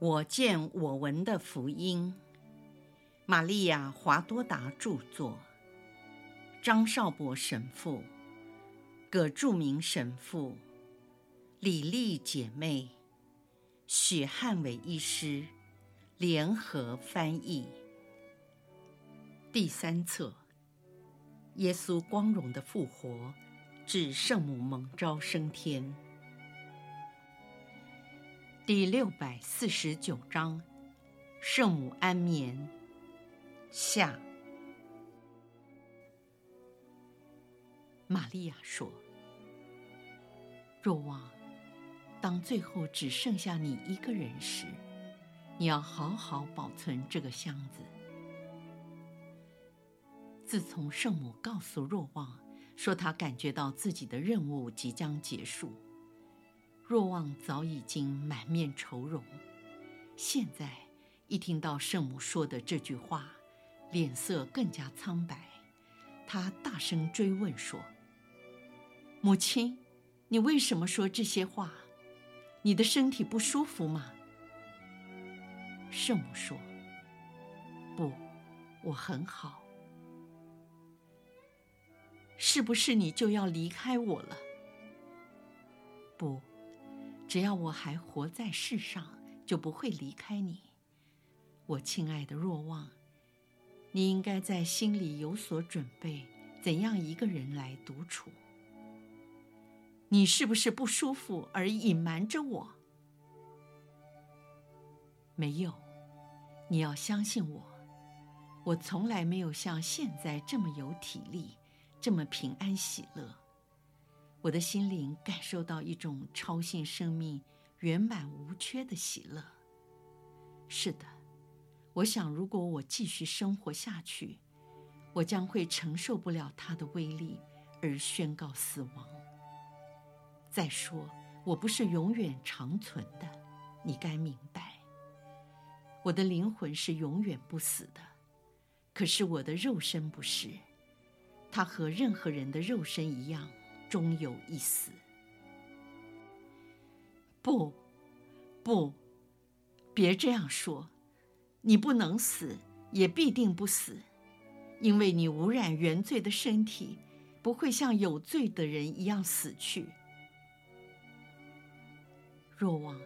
我见我闻的福音，玛利亚·华多达著作，张绍博神父、葛著名神父、李丽姐妹、许汉伟医师。联合翻译。第三册：耶稣光荣的复活至圣母蒙召升天。第六百四十九章，圣母安眠。下。玛利亚说：“若望，当最后只剩下你一个人时，你要好好保存这个箱子。”自从圣母告诉若望说她感觉到自己的任务即将结束。若望早已经满面愁容，现在一听到圣母说的这句话，脸色更加苍白。他大声追问说：“母亲，你为什么说这些话？你的身体不舒服吗？”圣母说：“不，我很好。是不是你就要离开我了？”不。只要我还活在世上，就不会离开你，我亲爱的若望。你应该在心里有所准备，怎样一个人来独处？你是不是不舒服而隐瞒着我？没有，你要相信我，我从来没有像现在这么有体力，这么平安喜乐。我的心灵感受到一种超性生命圆满无缺的喜乐。是的，我想，如果我继续生活下去，我将会承受不了它的威力而宣告死亡。再说，我不是永远长存的，你该明白。我的灵魂是永远不死的，可是我的肉身不是，它和任何人的肉身一样。终有一死。不，不，别这样说。你不能死，也必定不死，因为你无染原罪的身体不会像有罪的人一样死去。若望，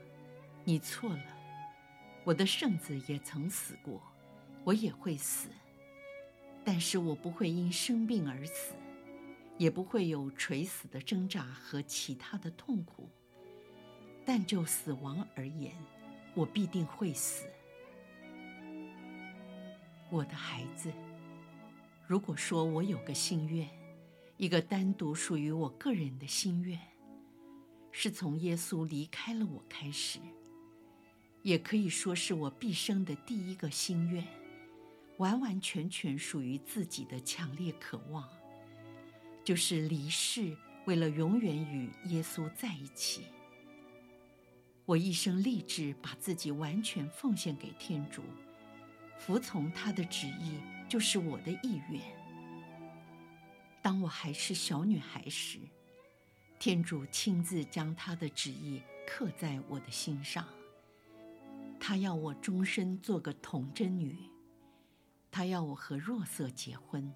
你错了。我的圣子也曾死过，我也会死，但是我不会因生病而死。也不会有垂死的挣扎和其他的痛苦，但就死亡而言，我必定会死。我的孩子，如果说我有个心愿，一个单独属于我个人的心愿，是从耶稣离开了我开始，也可以说是我毕生的第一个心愿，完完全全属于自己的强烈渴望。就是离世，为了永远与耶稣在一起。我一生立志把自己完全奉献给天主，服从他的旨意，就是我的意愿。当我还是小女孩时，天主亲自将他的旨意刻在我的心上。他要我终身做个童贞女，他要我和若瑟结婚。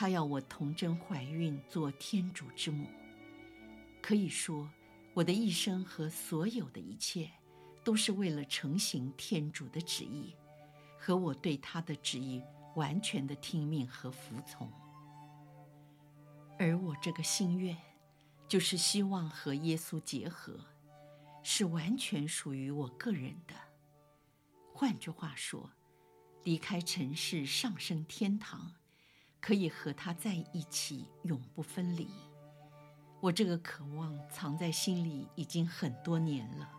他要我童贞怀孕，做天主之母。可以说，我的一生和所有的一切，都是为了成行天主的旨意，和我对他的旨意完全的听命和服从。而我这个心愿，就是希望和耶稣结合，是完全属于我个人的。换句话说，离开尘世，上升天堂。可以和他在一起，永不分离。我这个渴望藏在心里已经很多年了。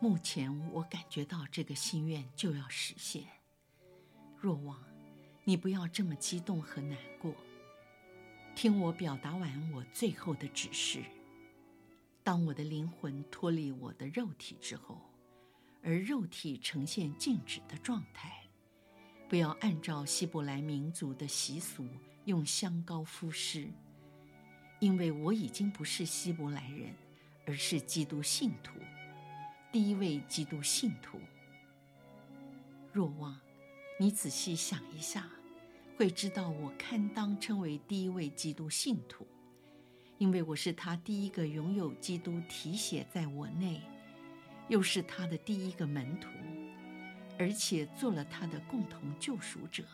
目前我感觉到这个心愿就要实现。若望，你不要这么激动和难过。听我表达完我最后的指示。当我的灵魂脱离我的肉体之后，而肉体呈现静止的状态。不要按照希伯来民族的习俗用香膏敷尸，因为我已经不是希伯来人，而是基督信徒，第一位基督信徒。若望，你仔细想一下，会知道我堪当称为第一位基督信徒，因为我是他第一个拥有基督体血在我内，又是他的第一个门徒，而且做了他的共同救赎者，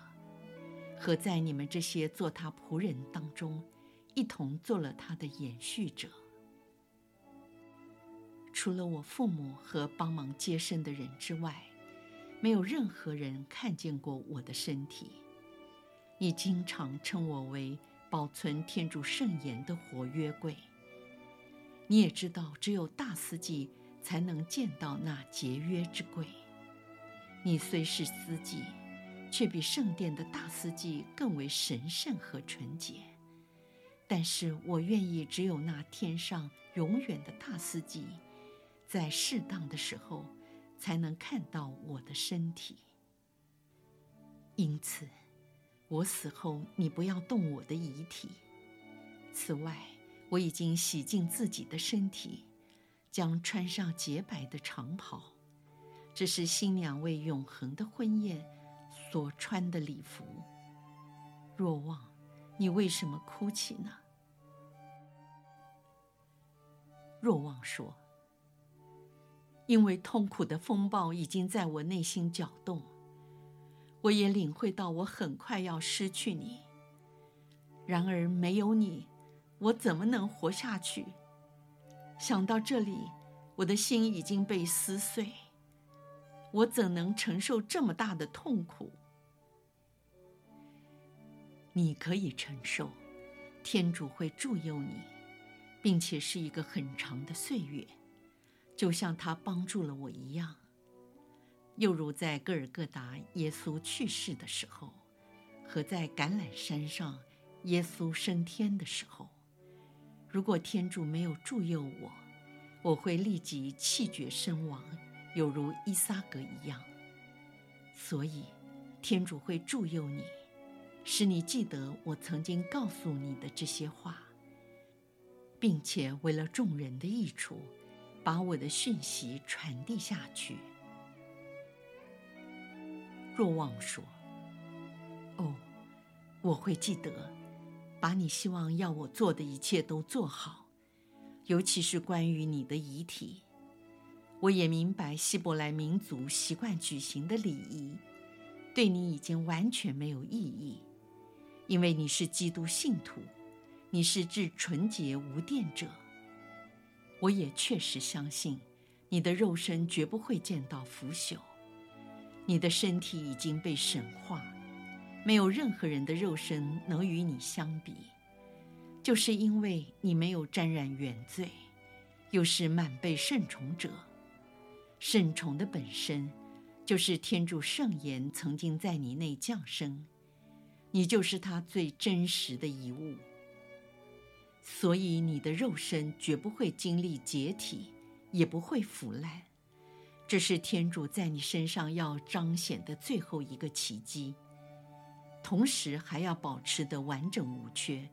和在你们这些做他仆人当中，一同做了他的延续者。除了我父母和帮忙接生的人之外，没有任何人看见过我的身体。你经常称我为保存天主圣言的活约柜。你也知道，只有大司祭才能见到那节约之柜。你虽是司机，却比圣殿的大司机更为神圣和纯洁。但是我愿意，只有那天上永远的大司机。在适当的时候，才能看到我的身体。因此，我死后你不要动我的遗体。此外，我已经洗净自己的身体，将穿上洁白的长袍，这是新娘为永恒的婚宴所穿的礼服。若望，你为什么哭泣呢？若望说。因为痛苦的风暴已经在我内心搅动，我也领会到我很快要失去你。然而没有你，我怎么能活下去？想到这里，我的心已经被撕碎，我怎能承受这么大的痛苦？你可以承受，天主会助佑你，并且是一个很长的岁月。就像他帮助了我一样，又如在戈尔各答耶稣去世的时候，和在橄榄山上耶稣升天的时候，如果天主没有助佑我，我会立即气绝身亡，有如伊撒格一样。所以，天主会助佑你，使你记得我曾经告诉你的这些话，并且为了众人的益处。把我的讯息传递下去。若望说：“哦，我会记得，把你希望要我做的一切都做好，尤其是关于你的遗体。我也明白希伯来民族习惯举行的礼仪，对你已经完全没有意义，因为你是基督信徒，你是至纯洁无玷者。”我也确实相信，你的肉身绝不会见到腐朽，你的身体已经被神化，没有任何人的肉身能与你相比，就是因为你没有沾染原罪，又是满被圣宠者，圣宠的本身就是天主圣言曾经在你内降生，你就是他最真实的遗物。所以你的肉身绝不会经历解体，也不会腐烂，这是天主在你身上要彰显的最后一个奇迹，同时还要保持得完整无缺，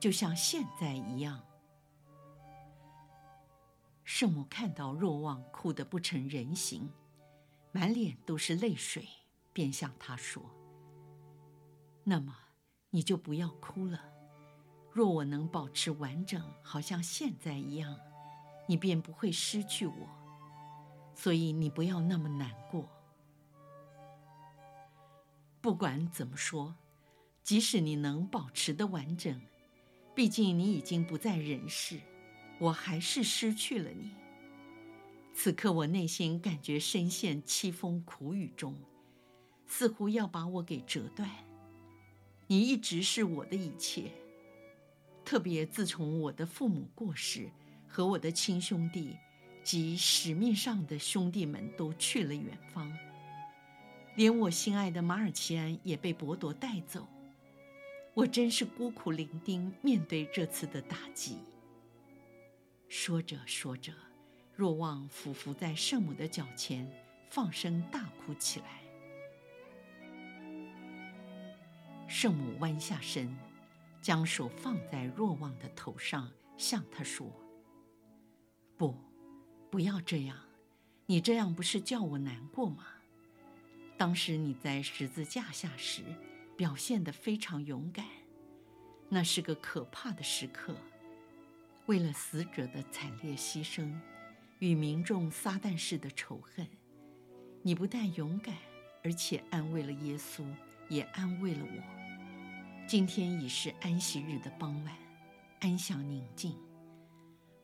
就像现在一样。圣母看到若望哭得不成人形，满脸都是泪水，便向他说：“那么你就不要哭了。”若我能保持完整，好像现在一样，你便不会失去我。所以你不要那么难过。不管怎么说，即使你能保持的完整，毕竟你已经不在人世，我还是失去了你。此刻我内心感觉深陷凄风苦雨中，似乎要把我给折断。你一直是我的一切。特别自从我的父母过世，和我的亲兄弟及使命上的兄弟们都去了远方，连我心爱的马尔齐安也被剥夺带走，我真是孤苦伶仃，面对这次的打击。说着说着，若望俯伏在圣母的脚前，放声大哭起来。圣母弯下身。将手放在若望的头上，向他说：“不，不要这样，你这样不是叫我难过吗？当时你在十字架下时，表现得非常勇敢，那是个可怕的时刻。为了死者的惨烈牺牲，与民众撒旦式的仇恨，你不但勇敢，而且安慰了耶稣，也安慰了我。今天已是安息日的傍晚，安详宁静。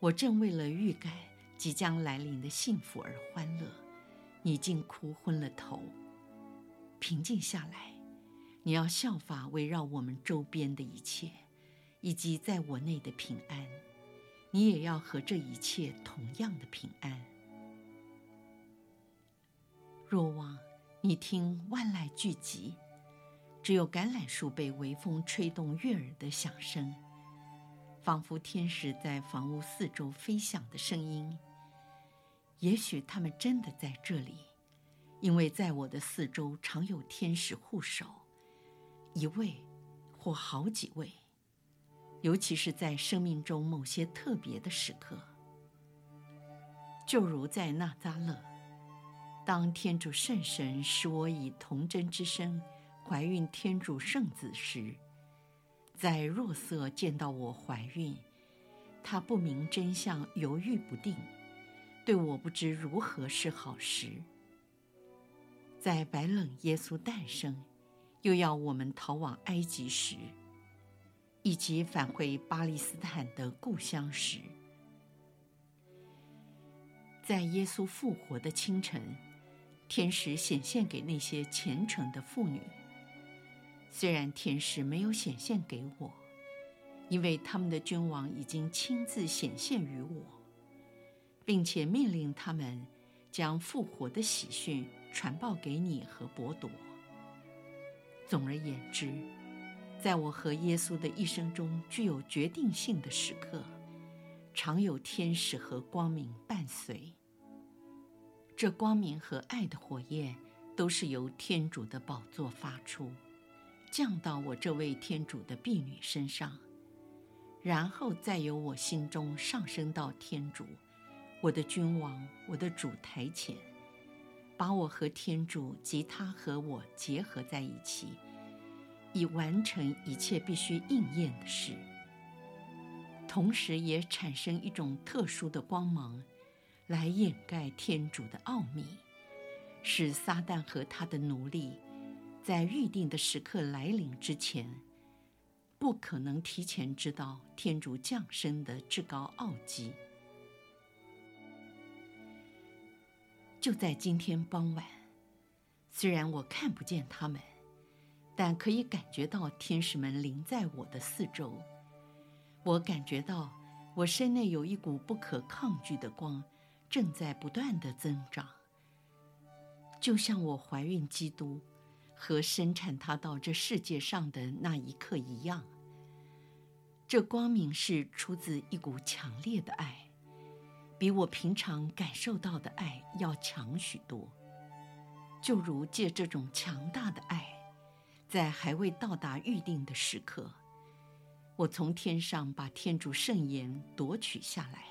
我正为了预感即将来临的幸福而欢乐，你竟哭昏了头。平静下来，你要效法围绕我们周边的一切，以及在我内的平安。你也要和这一切同样的平安。若望，你听万籁俱寂，只有橄榄树被微风吹动悦耳的响声。仿佛天使在房屋四周飞翔的声音。也许他们真的在这里，因为在我的四周常有天使护守，一位或好几位，尤其是在生命中某些特别的时刻，就如在纳扎勒，当天主圣神使我以童真之身怀孕天主圣子时。在若瑟见到我怀孕，他不明真相，犹豫不定，对我不知如何是好时。在白冷耶稣诞生，又要我们逃往埃及时，以及返回巴勒斯坦的故乡时，在耶稣复活的清晨，天使显现给那些虔诚的妇女。虽然天使没有显现给我，因为他们的君王已经亲自显现于我，并且命令他们将复活的喜讯传报给你和伯多。总而言之，在我和耶稣的一生中具有决定性的时刻，常有天使和光明伴随。这光明和爱的火焰都是由天主的宝座发出。降到我这位天主的婢女身上，然后再由我心中上升到天主，我的君王，我的主台前，把我和天主及他和我结合在一起，以完成一切必须应验的事。同时，也产生一种特殊的光芒，来掩盖天主的奥秘，使撒旦和他的奴隶。在预定的时刻来临之前，不可能提前知道天主降生的至高奥迹。就在今天傍晚，虽然我看不见他们，但可以感觉到天使们临在我的四周。我感觉到我身内有一股不可抗拒的光，正在不断的增长，就像我怀孕基督。和生产他到这世界上的那一刻一样，这光明是出自一股强烈的爱，比我平常感受到的爱要强许多。就如借这种强大的爱，在还未到达预定的时刻，我从天上把天主圣言夺取下来，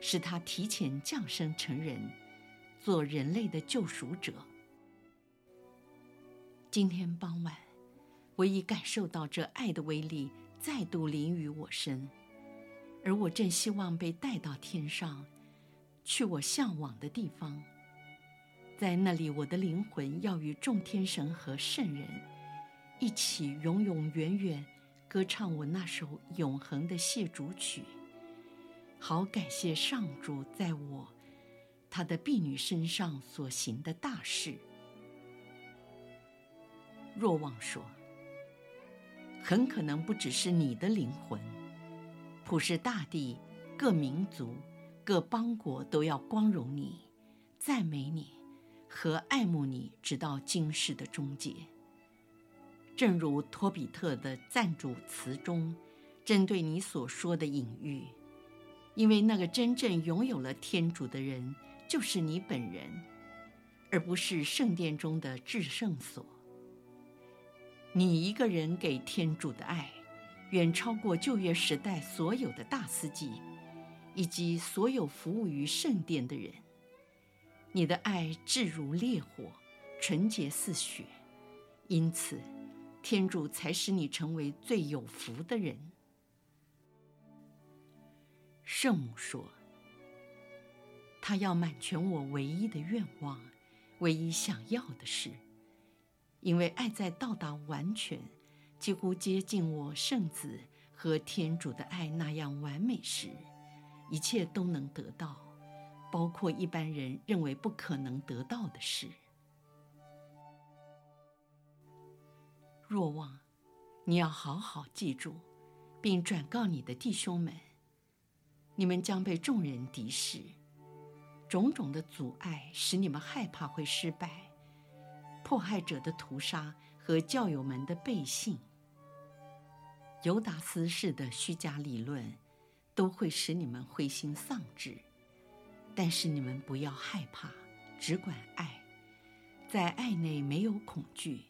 使他提前降生成人，做人类的救赎者。今天傍晚，我已感受到这爱的威力再度临于我身，而我正希望被带到天上，去我向往的地方。在那里，我的灵魂要与众天神和圣人一起永永远远歌唱我那首永恒的谢主曲，好感谢上主在我他的婢女身上所行的大事。若望说：“很可能不只是你的灵魂，普世大地、各民族、各邦国都要光荣你、赞美你和爱慕你，直到今世的终结。正如托比特的赞助词中针对你所说的隐喻，因为那个真正拥有了天主的人，就是你本人，而不是圣殿中的至圣所。”你一个人给天主的爱，远超过旧约时代所有的大司祭，以及所有服务于圣殿的人。你的爱炙如烈火，纯洁似雪，因此，天主才使你成为最有福的人。圣母说：“他要满全我唯一的愿望，唯一想要的事，因为爱在到达完全，几乎接近我圣子和天主的爱那样完美时，一切都能得到。”包括一般人认为不可能得到的事。若望，你要好好记住，并转告你的弟兄们：你们将被众人敌视，种种的阻碍使你们害怕会失败，迫害者的屠杀和教友们的背信，犹达斯式的虚假理论，都会使你们灰心丧志。但是你们不要害怕，只管爱，在爱内没有恐惧。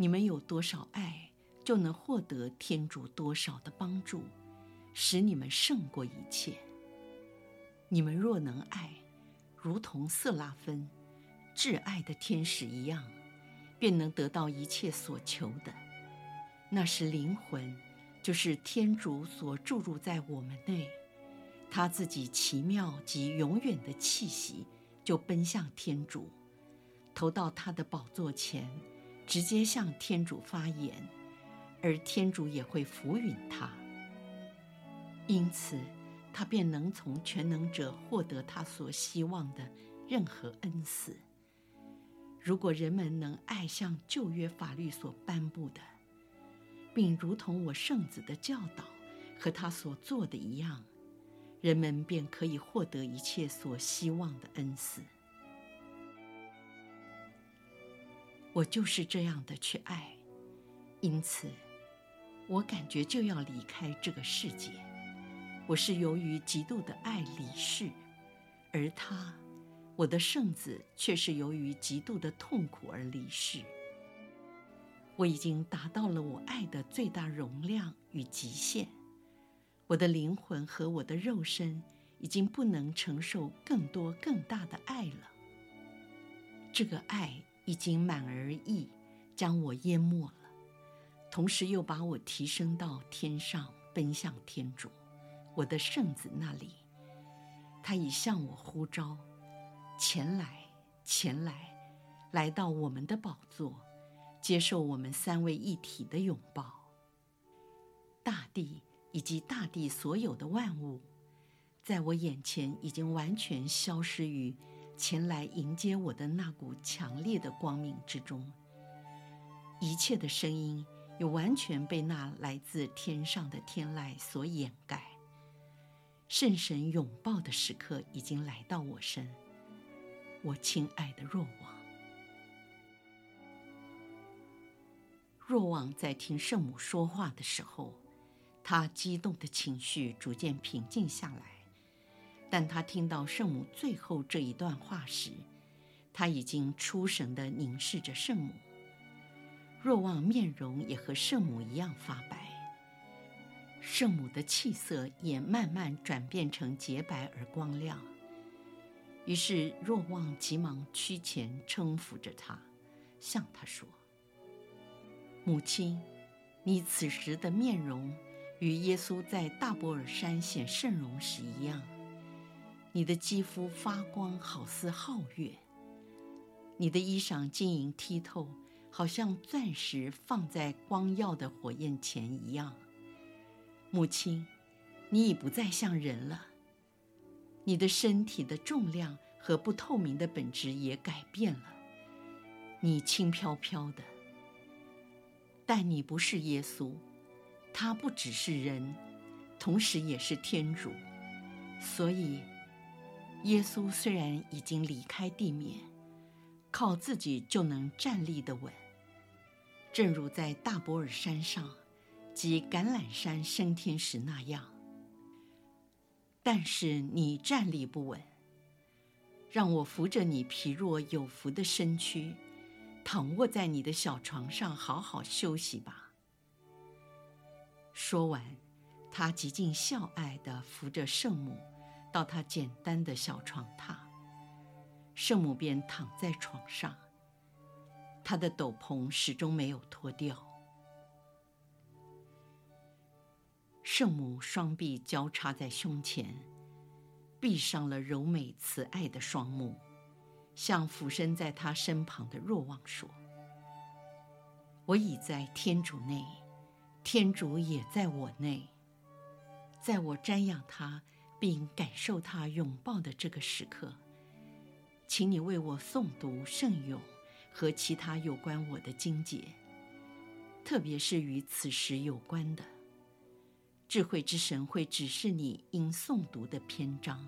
你们有多少爱，就能获得天主多少的帮助，使你们胜过一切。你们若能爱，如同色拉芬，至爱的天使一样，便能得到一切所求的。那是灵魂，就是天主所注入在我们内。他自己奇妙及永远的气息，就奔向天主，投到他的宝座前，直接向天主发言，而天主也会抚允他。因此，他便能从全能者获得他所希望的任何恩赐。如果人们能爱像旧约法律所颁布的，并如同我圣子的教导和他所做的一样。人们便可以获得一切所希望的恩赐。我就是这样的去爱，因此，我感觉就要离开这个世界。我是由于极度的爱离世，而他，我的圣子，却是由于极度的痛苦而离世。我已经达到了我爱的最大容量与极限。我的灵魂和我的肉身已经不能承受更多更大的爱了。这个爱已经满而溢，将我淹没了，同时又把我提升到天上，奔向天主，我的圣子那里。他已向我呼召，前来，前来，来到我们的宝座，接受我们三位一体的拥抱。大地。以及大地所有的万物，在我眼前已经完全消失于前来迎接我的那股强烈的光明之中。一切的声音也完全被那来自天上的天籁所掩盖。圣神拥抱的时刻已经来到我身，我亲爱的若望。若望在听圣母说话的时候。他激动的情绪逐渐平静下来，但他听到圣母最后这一段话时，他已经出神地凝视着圣母。若望面容也和圣母一样发白，圣母的气色也慢慢转变成洁白而光亮。于是若望急忙屈前称服着她，向她说：“母亲，你此时的面容。”与耶稣在大伯尔山显圣容时一样，你的肌肤发光，好似皓月；你的衣裳晶莹剔透，好像钻石放在光耀的火焰前一样。母亲，你已不再像人了，你的身体的重量和不透明的本质也改变了，你轻飘飘的，但你不是耶稣。他不只是人，同时也是天主，所以，耶稣虽然已经离开地面，靠自己就能站立得稳，正如在大伯尔山上及橄榄山升天时那样。但是你站立不稳，让我扶着你疲弱有福的身躯，躺卧在你的小床上，好好休息吧。说完，他极尽孝爱地扶着圣母到他简单的小床榻，圣母便躺在床上，她的斗篷始终没有脱掉。圣母双臂交叉在胸前，闭上了柔美慈爱的双目，向俯身在她身旁的若望说：“我已在天主内，天主也在我内。在我瞻仰他并感受他拥抱的这个时刻，请你为我诵读圣咏和其他有关我的经节，特别是与此时有关的。”智慧之神会指示你应诵读的篇章，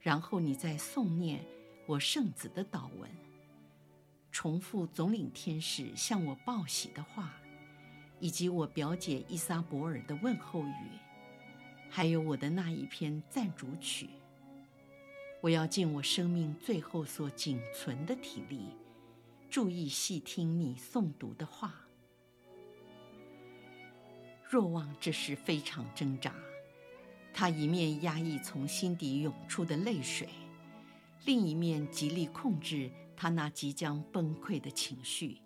然后你再诵念我圣子的祷文，重复总领天使向我报喜的话，以及我表姐伊莎伯尔的问候语，还有我的那一篇赞主曲。我要尽我生命最后所仅存的体力，注意细听你诵读的话。若望这时非常挣扎，他一面压抑从心底涌出的泪水，另一面极力控制他那即将崩溃的情绪，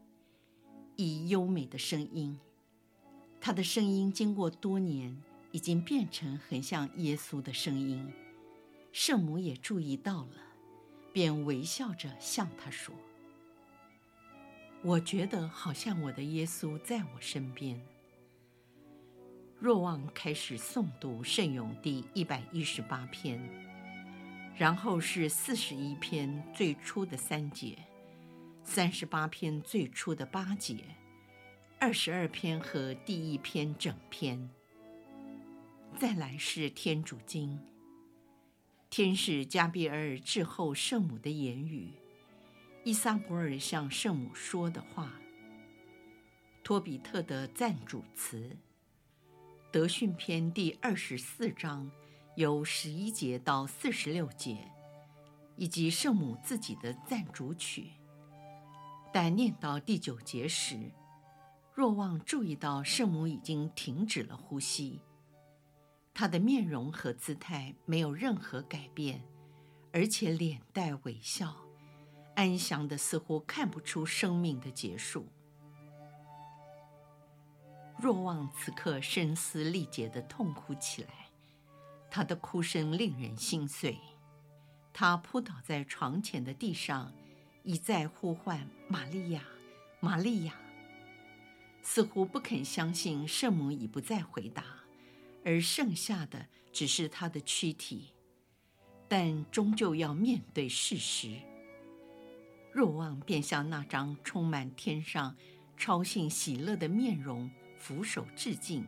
以优美的声音，他的声音经过多年已经变成很像耶稣的声音。圣母也注意到了，便微笑着向他说：“我觉得好像我的耶稣在我身边。”若望开始诵读圣咏第一百一十八篇，然后是四十一篇最初的三节，三十八篇最初的八节，二十二篇和第一篇整篇。再来是天主经，天使加俾尔致后圣母的言语，伊撒伯尔向圣母说的话，托比特的赞主词。德训篇第二十四章，由十一节到四十六节，以及圣母自己的赞主曲。但念到第九节时，若望注意到圣母已经停止了呼吸，她的面容和姿态没有任何改变，而且脸带微笑，安详的似乎看不出生命的结束。若望此刻声嘶力竭地痛哭起来，他的哭声令人心碎。他扑倒在床前的地上，一再呼唤玛利亚，玛利亚，似乎不肯相信圣母已不再回答，而剩下的只是他的躯体。但终究要面对事实。若望便向那张充满天上超性喜乐的面容。俯首致敬，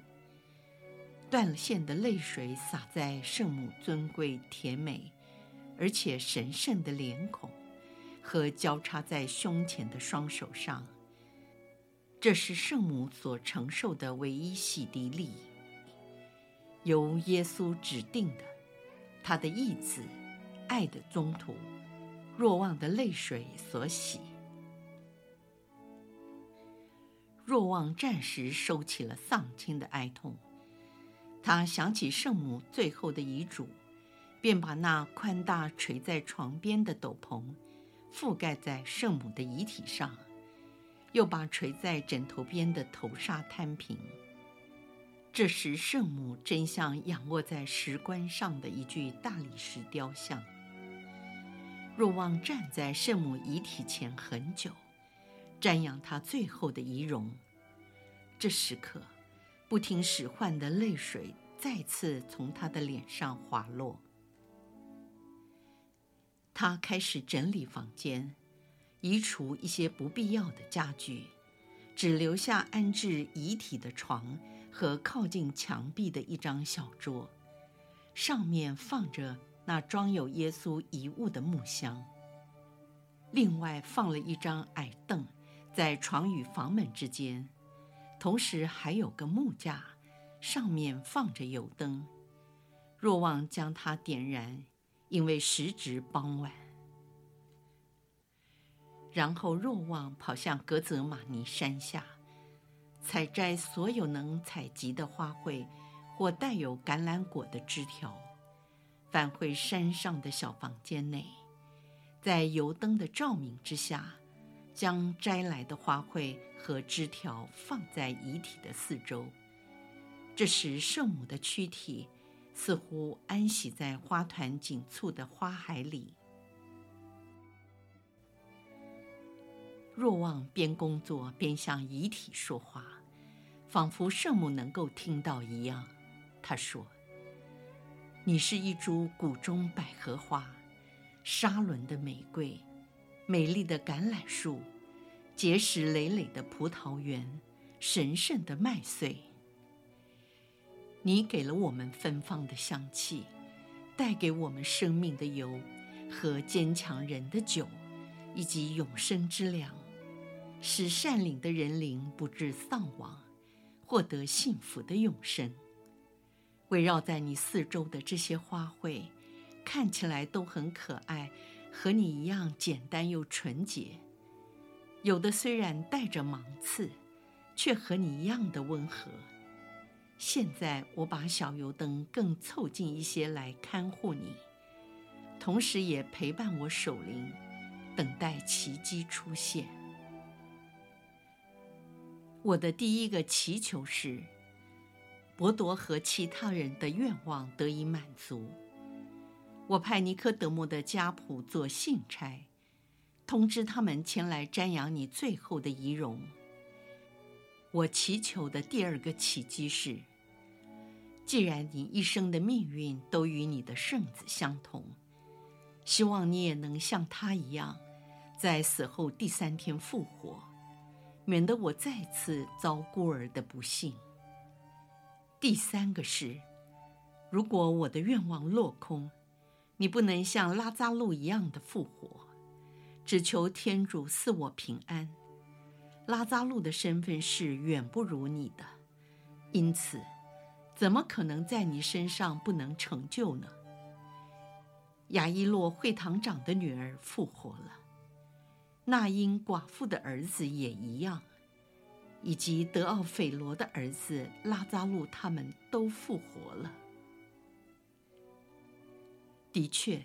断了线的泪水洒在圣母尊贵、甜美而且神圣的脸孔和交叉在胸前的双手上。这是圣母所承受的唯一洗涤力，由耶稣指定的，他的义子、爱的宗徒，若望的泪水所洗。若望暂时收起了丧亲的哀痛，他想起圣母最后的遗嘱，便把那宽大垂在床边的斗篷覆盖在圣母的遗体上，又把垂在枕头边的头纱摊平。这时，圣母真像仰卧在石棺上的一具大理石雕像。若望站在圣母遗体前很久。瞻仰她最后的遗容，这时刻，不听使唤的泪水再次从他的脸上滑落。他开始整理房间，移除一些不必要的家具，只留下安置遗体的床和靠近墙壁的一张小桌，上面放着那装有耶稣遗物的木箱。另外放了一张矮凳。在床与房门之间，同时还有个木架，上面放着油灯。若望将它点燃，因为时值傍晚。然后若望跑向格泽玛尼山下，采摘所有能采集的花卉，或带有橄榄果的枝条，返回山上的小房间内，在油灯的照明之下，将摘来的花卉和枝条放在遗体的四周。这时，圣母的躯体似乎安息在花团锦簇的花海里。若望边工作边向遗体说话，仿佛圣母能够听到一样。他说：“你是一株谷中百合花，沙仑的玫瑰，美丽的橄榄树，结实累累的葡萄园，神圣的麦穗。你给了我们芬芳的香气，带给我们生命的油和坚强人的酒，以及永生之粮，使善领的人灵不致丧亡，获得幸福的永生。”围绕在你四周的这些花卉，看起来都很可爱，和你一样简单又纯洁。有的虽然带着芒刺，却和你一样的温和。现在我把小油灯更凑近一些来看护你，同时也陪伴我守灵，等待奇迹出现。我的第一个祈求是。伯多和其他人的愿望得以满足。我派尼科德莫的家仆做信差，通知他们前来瞻仰你最后的遗容。我祈求的第二个奇迹是：既然你一生的命运都与你的圣子相同，希望你也能像他一样，在死后第三天复活，免得我再次遭孤儿的不幸。第三个是，如果我的愿望落空，你不能像拉扎路一样的复活，只求天主赐我平安。拉扎路的身份是远不如你的，因此，怎么可能在你身上不能成就呢？亚伊洛会堂长的女儿复活了，那因寡妇的儿子也一样。以及德奥斐罗的儿子拉扎路，他们都复活了。的确，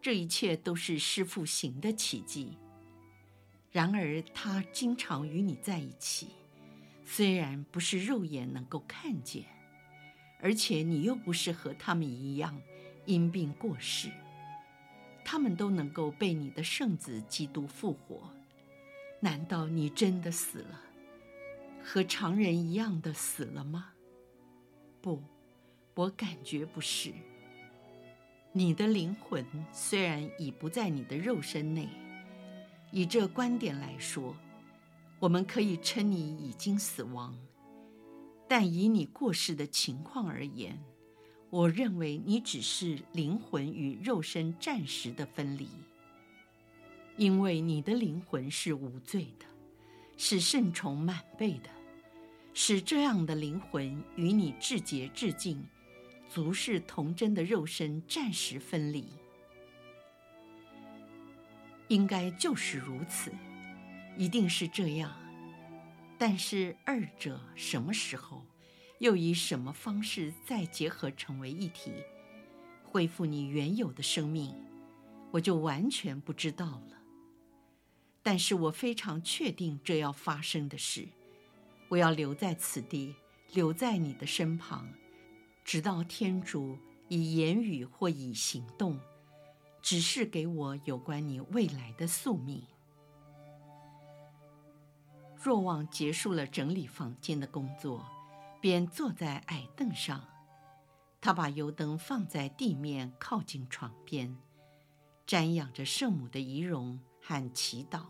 这一切都是师父行的奇迹。然而，他经常与你在一起，虽然不是肉眼能够看见，而且你又不是和他们一样因病过世，他们都能够被你的圣子基督复活。难道你真的死了？和常人一样的死了吗？不，我感觉不是。你的灵魂虽然已不在你的肉身内，以这观点来说，我们可以称你已经死亡。但以你过世的情况而言，我认为你只是灵魂与肉身暂时的分离，因为你的灵魂是无罪的，是圣宠满备的。使这样的灵魂与你至洁至净、足是童真的肉身暂时分离，应该就是如此，一定是这样。但是二者什么时候，又以什么方式再结合成为一体，恢复你原有的生命，我就完全不知道了。但是我非常确定这要发生的事。我要留在此地，留在你的身旁，直到天主以言语或以行动指示给我有关你未来的宿命。若望结束了整理房间的工作，便坐在矮凳上。他把油灯放在地面靠近床边，瞻仰着圣母的仪容和祈祷。